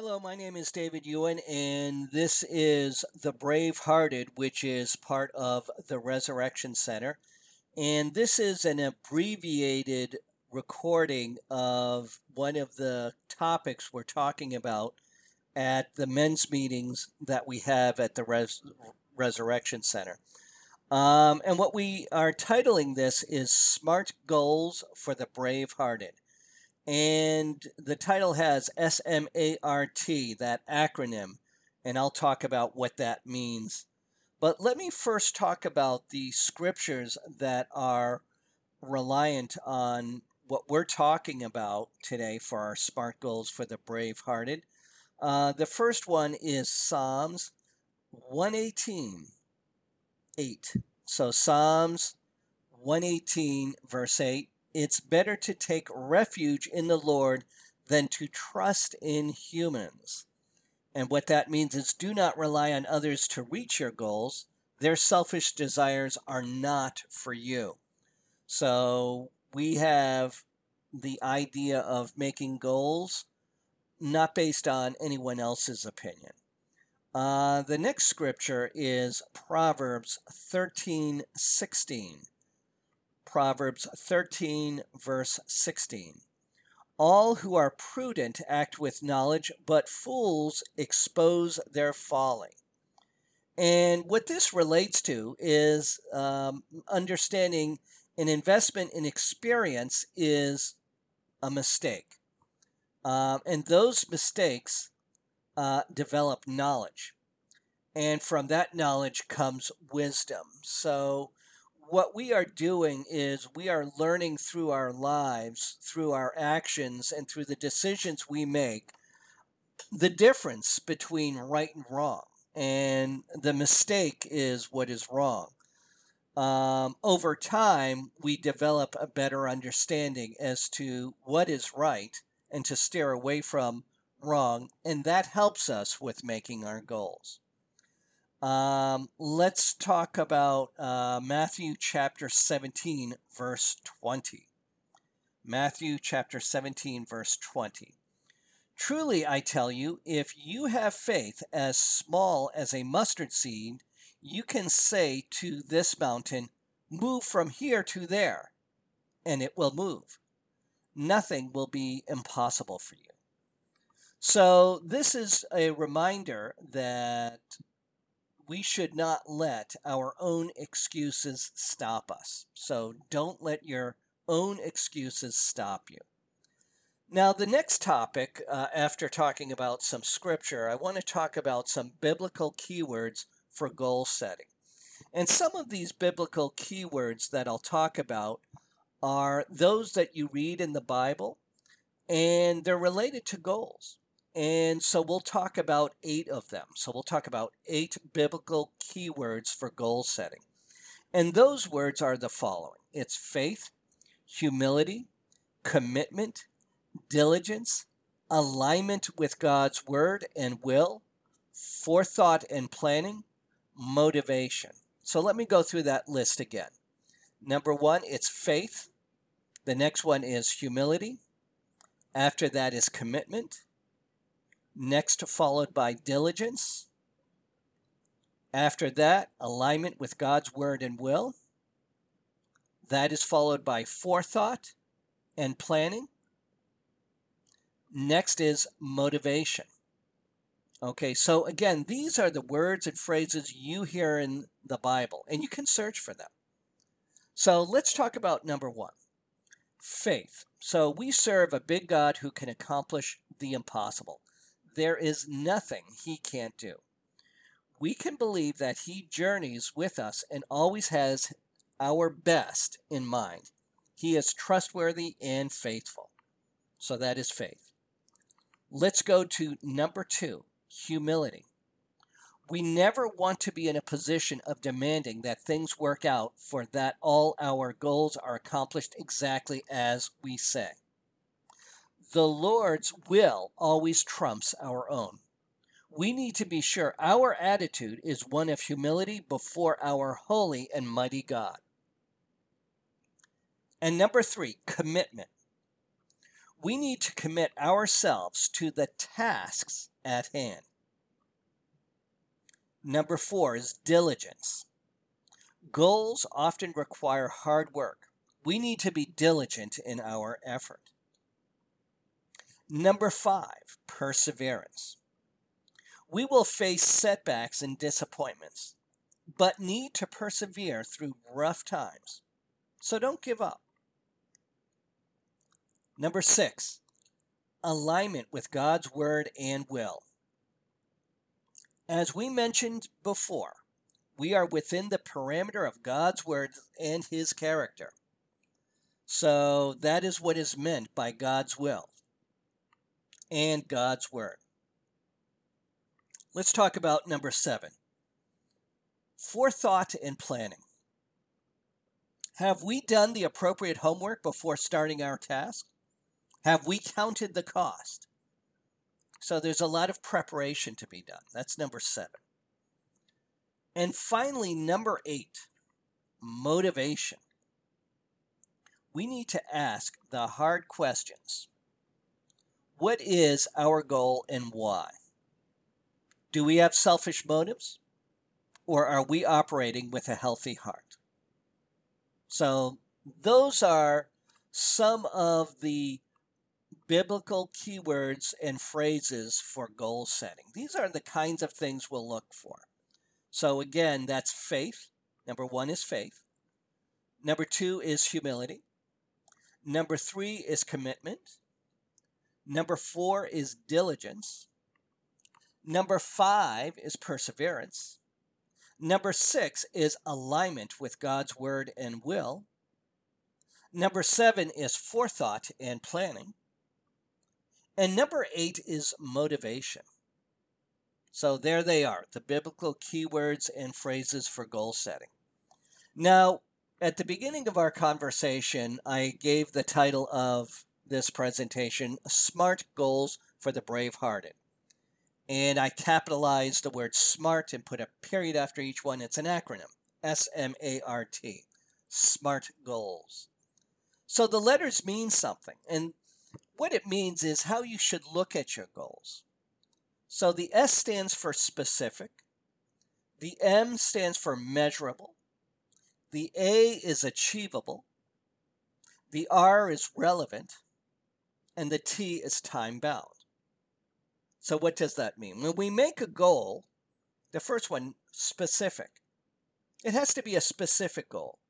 Hello, my name is David Ewan, and this is The Brave Hearted, which is part of the Resurrection Center. And this is an abbreviated recording of one of the topics we're talking about at the men's meetings that we have at the Res- Resurrection Center. Um, and what we are titling this is Smart Goals for the Brave Hearted. And the title has SMART, that acronym, and I'll talk about what that means. But let me first talk about the scriptures that are reliant on what we're talking about today for our SMART goals for the brave hearted. Uh, the first one is Psalms 118, 8. So Psalms 118, verse 8 it's better to take refuge in the Lord than to trust in humans. And what that means is do not rely on others to reach your goals. Their selfish desires are not for you. So we have the idea of making goals not based on anyone else's opinion. Uh, the next scripture is Proverbs 13 16. Proverbs 13, verse 16. All who are prudent act with knowledge, but fools expose their folly. And what this relates to is um, understanding an investment in experience is a mistake. Um, and those mistakes uh, develop knowledge. And from that knowledge comes wisdom. So what we are doing is we are learning through our lives, through our actions, and through the decisions we make, the difference between right and wrong. And the mistake is what is wrong. Um, over time, we develop a better understanding as to what is right and to steer away from wrong, and that helps us with making our goals. Um, let's talk about uh, Matthew chapter 17, verse 20. Matthew chapter 17, verse 20. Truly, I tell you, if you have faith as small as a mustard seed, you can say to this mountain, Move from here to there, and it will move. Nothing will be impossible for you. So, this is a reminder that we should not let our own excuses stop us. So don't let your own excuses stop you. Now, the next topic, uh, after talking about some scripture, I want to talk about some biblical keywords for goal setting. And some of these biblical keywords that I'll talk about are those that you read in the Bible, and they're related to goals. And so we'll talk about eight of them. So we'll talk about eight biblical keywords for goal setting. And those words are the following it's faith, humility, commitment, diligence, alignment with God's word and will, forethought and planning, motivation. So let me go through that list again. Number one, it's faith. The next one is humility. After that is commitment. Next, followed by diligence. After that, alignment with God's word and will. That is followed by forethought and planning. Next is motivation. Okay, so again, these are the words and phrases you hear in the Bible, and you can search for them. So let's talk about number one faith. So we serve a big God who can accomplish the impossible. There is nothing he can't do. We can believe that he journeys with us and always has our best in mind. He is trustworthy and faithful. So that is faith. Let's go to number two humility. We never want to be in a position of demanding that things work out for that all our goals are accomplished exactly as we say the Lord's will always trumps our own. We need to be sure our attitude is one of humility before our holy and mighty God. And number three, commitment. We need to commit ourselves to the tasks at hand. Number four is diligence. Goals often require hard work. We need to be diligent in our effort. Number five, perseverance. We will face setbacks and disappointments, but need to persevere through rough times. So don't give up. Number six, alignment with God's word and will. As we mentioned before, we are within the parameter of God's word and his character. So that is what is meant by God's will and God's word. Let's talk about number seven forethought and planning. Have we done the appropriate homework before starting our task? Have we counted the cost? So there's a lot of preparation to be done. That's number seven. And finally, number eight, motivation. We need to ask the hard questions. What is our goal and why? Do we have selfish motives? Or are we operating with a healthy heart? So, those are some of the biblical keywords and phrases for goal setting. These are the kinds of things we'll look for. So, again, that's faith. Number one is faith. Number two is humility. Number three is commitment. Number four is diligence. Number five is perseverance. Number six is alignment with God's word and will. Number seven is forethought and planning. And number eight is motivation. So there they are, the biblical keywords and phrases for goal setting. Now, at the beginning of our conversation, I gave the title of this presentation Smart Goals for the Brave-Hearted. And I capitalized the word SMART and put a period after each one. It's an acronym S M A R T, SMART Goals. So the letters mean something. And what it means is how you should look at your goals. So the S stands for specific, the M stands for measurable, the A is achievable, the R is relevant, and the T is time bound. So what does that mean? When we make a goal, the first one, specific, it has to be a specific goal.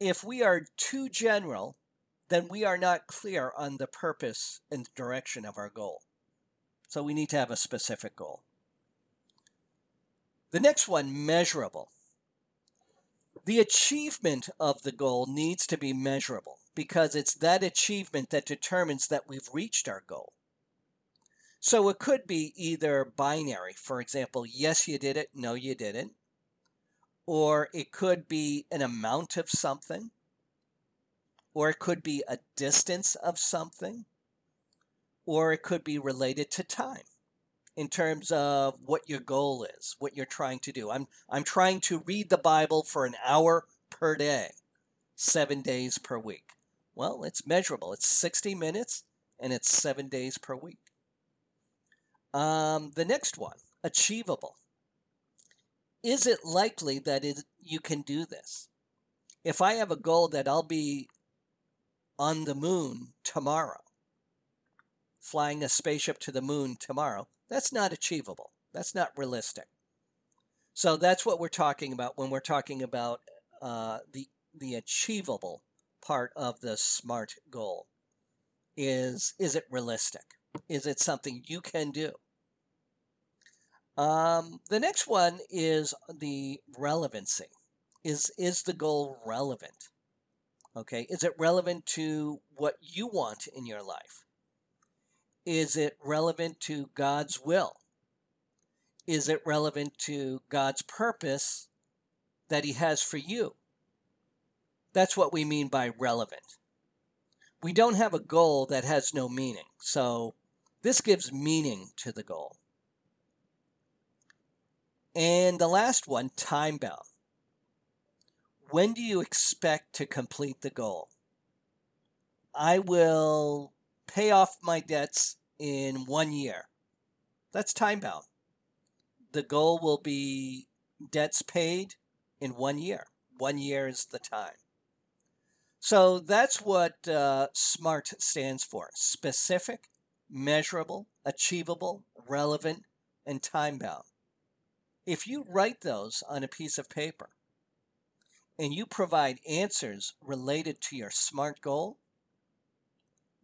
If we are too general, then we are not clear on the purpose and direction of our goal. So we need to have a specific goal. The next one, measurable. The achievement of the goal needs to be measurable because it's that achievement that determines that we've reached our goal. So it could be either binary, for example, yes, you did it, no, you didn't. Or it could be an amount of something or it could be a distance of something, or it could be related to time in terms of what your goal is, what you're trying to do. I'm, I'm trying to read the Bible for an hour per day, seven days per week. Well, it's measurable. It's 60 minutes and it's seven days per week. Um, the next one, achievable. Is it likely that it, you can do this? If I have a goal that I'll be on the moon tomorrow, flying a spaceship to the moon tomorrow, that's not achievable. That's not realistic. So that's what we're talking about when we're talking about uh, the the achievable part of the SMART goal. Is is it realistic? Is it something you can do? Um, the next one is the relevancy. Is is the goal relevant? Okay, is it relevant to what you want in your life? Is it relevant to God's will? Is it relevant to God's purpose that He has for you? That's what we mean by relevant. We don't have a goal that has no meaning, so this gives meaning to the goal. And the last one, time bound. When do you expect to complete the goal? I will pay off my debts in one year. That's time bound. The goal will be debts paid in one year. One year is the time. So that's what uh, SMART stands for specific, measurable, achievable, relevant, and time bound. If you write those on a piece of paper and you provide answers related to your SMART goal,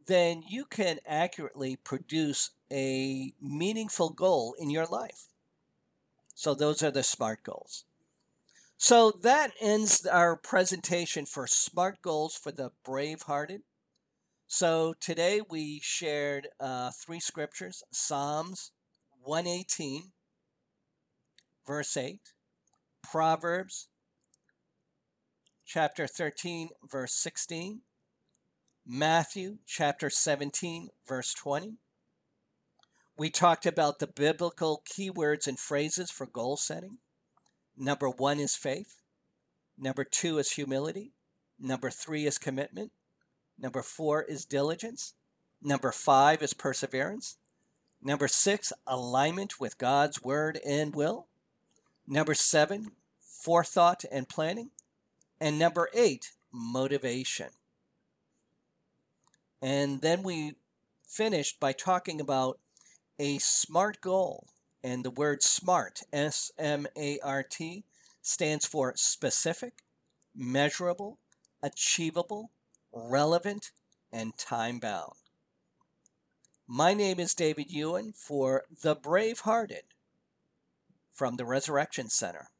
then you can accurately produce a meaningful goal in your life. So, those are the SMART goals. So, that ends our presentation for SMART goals for the brave hearted. So, today we shared uh, three scriptures Psalms 118, verse 8, Proverbs chapter 13, verse 16, Matthew chapter 17, verse 20. We talked about the biblical keywords and phrases for goal setting. Number one is faith. Number two is humility. Number three is commitment. Number four is diligence. Number five is perseverance. Number six, alignment with God's word and will. Number seven, forethought and planning. And number eight, motivation. And then we finished by talking about a SMART goal. And the word SMART, S M A R T, stands for specific, measurable, achievable, relevant, and time bound. My name is David Ewan for The Brave Hearted from the Resurrection Center.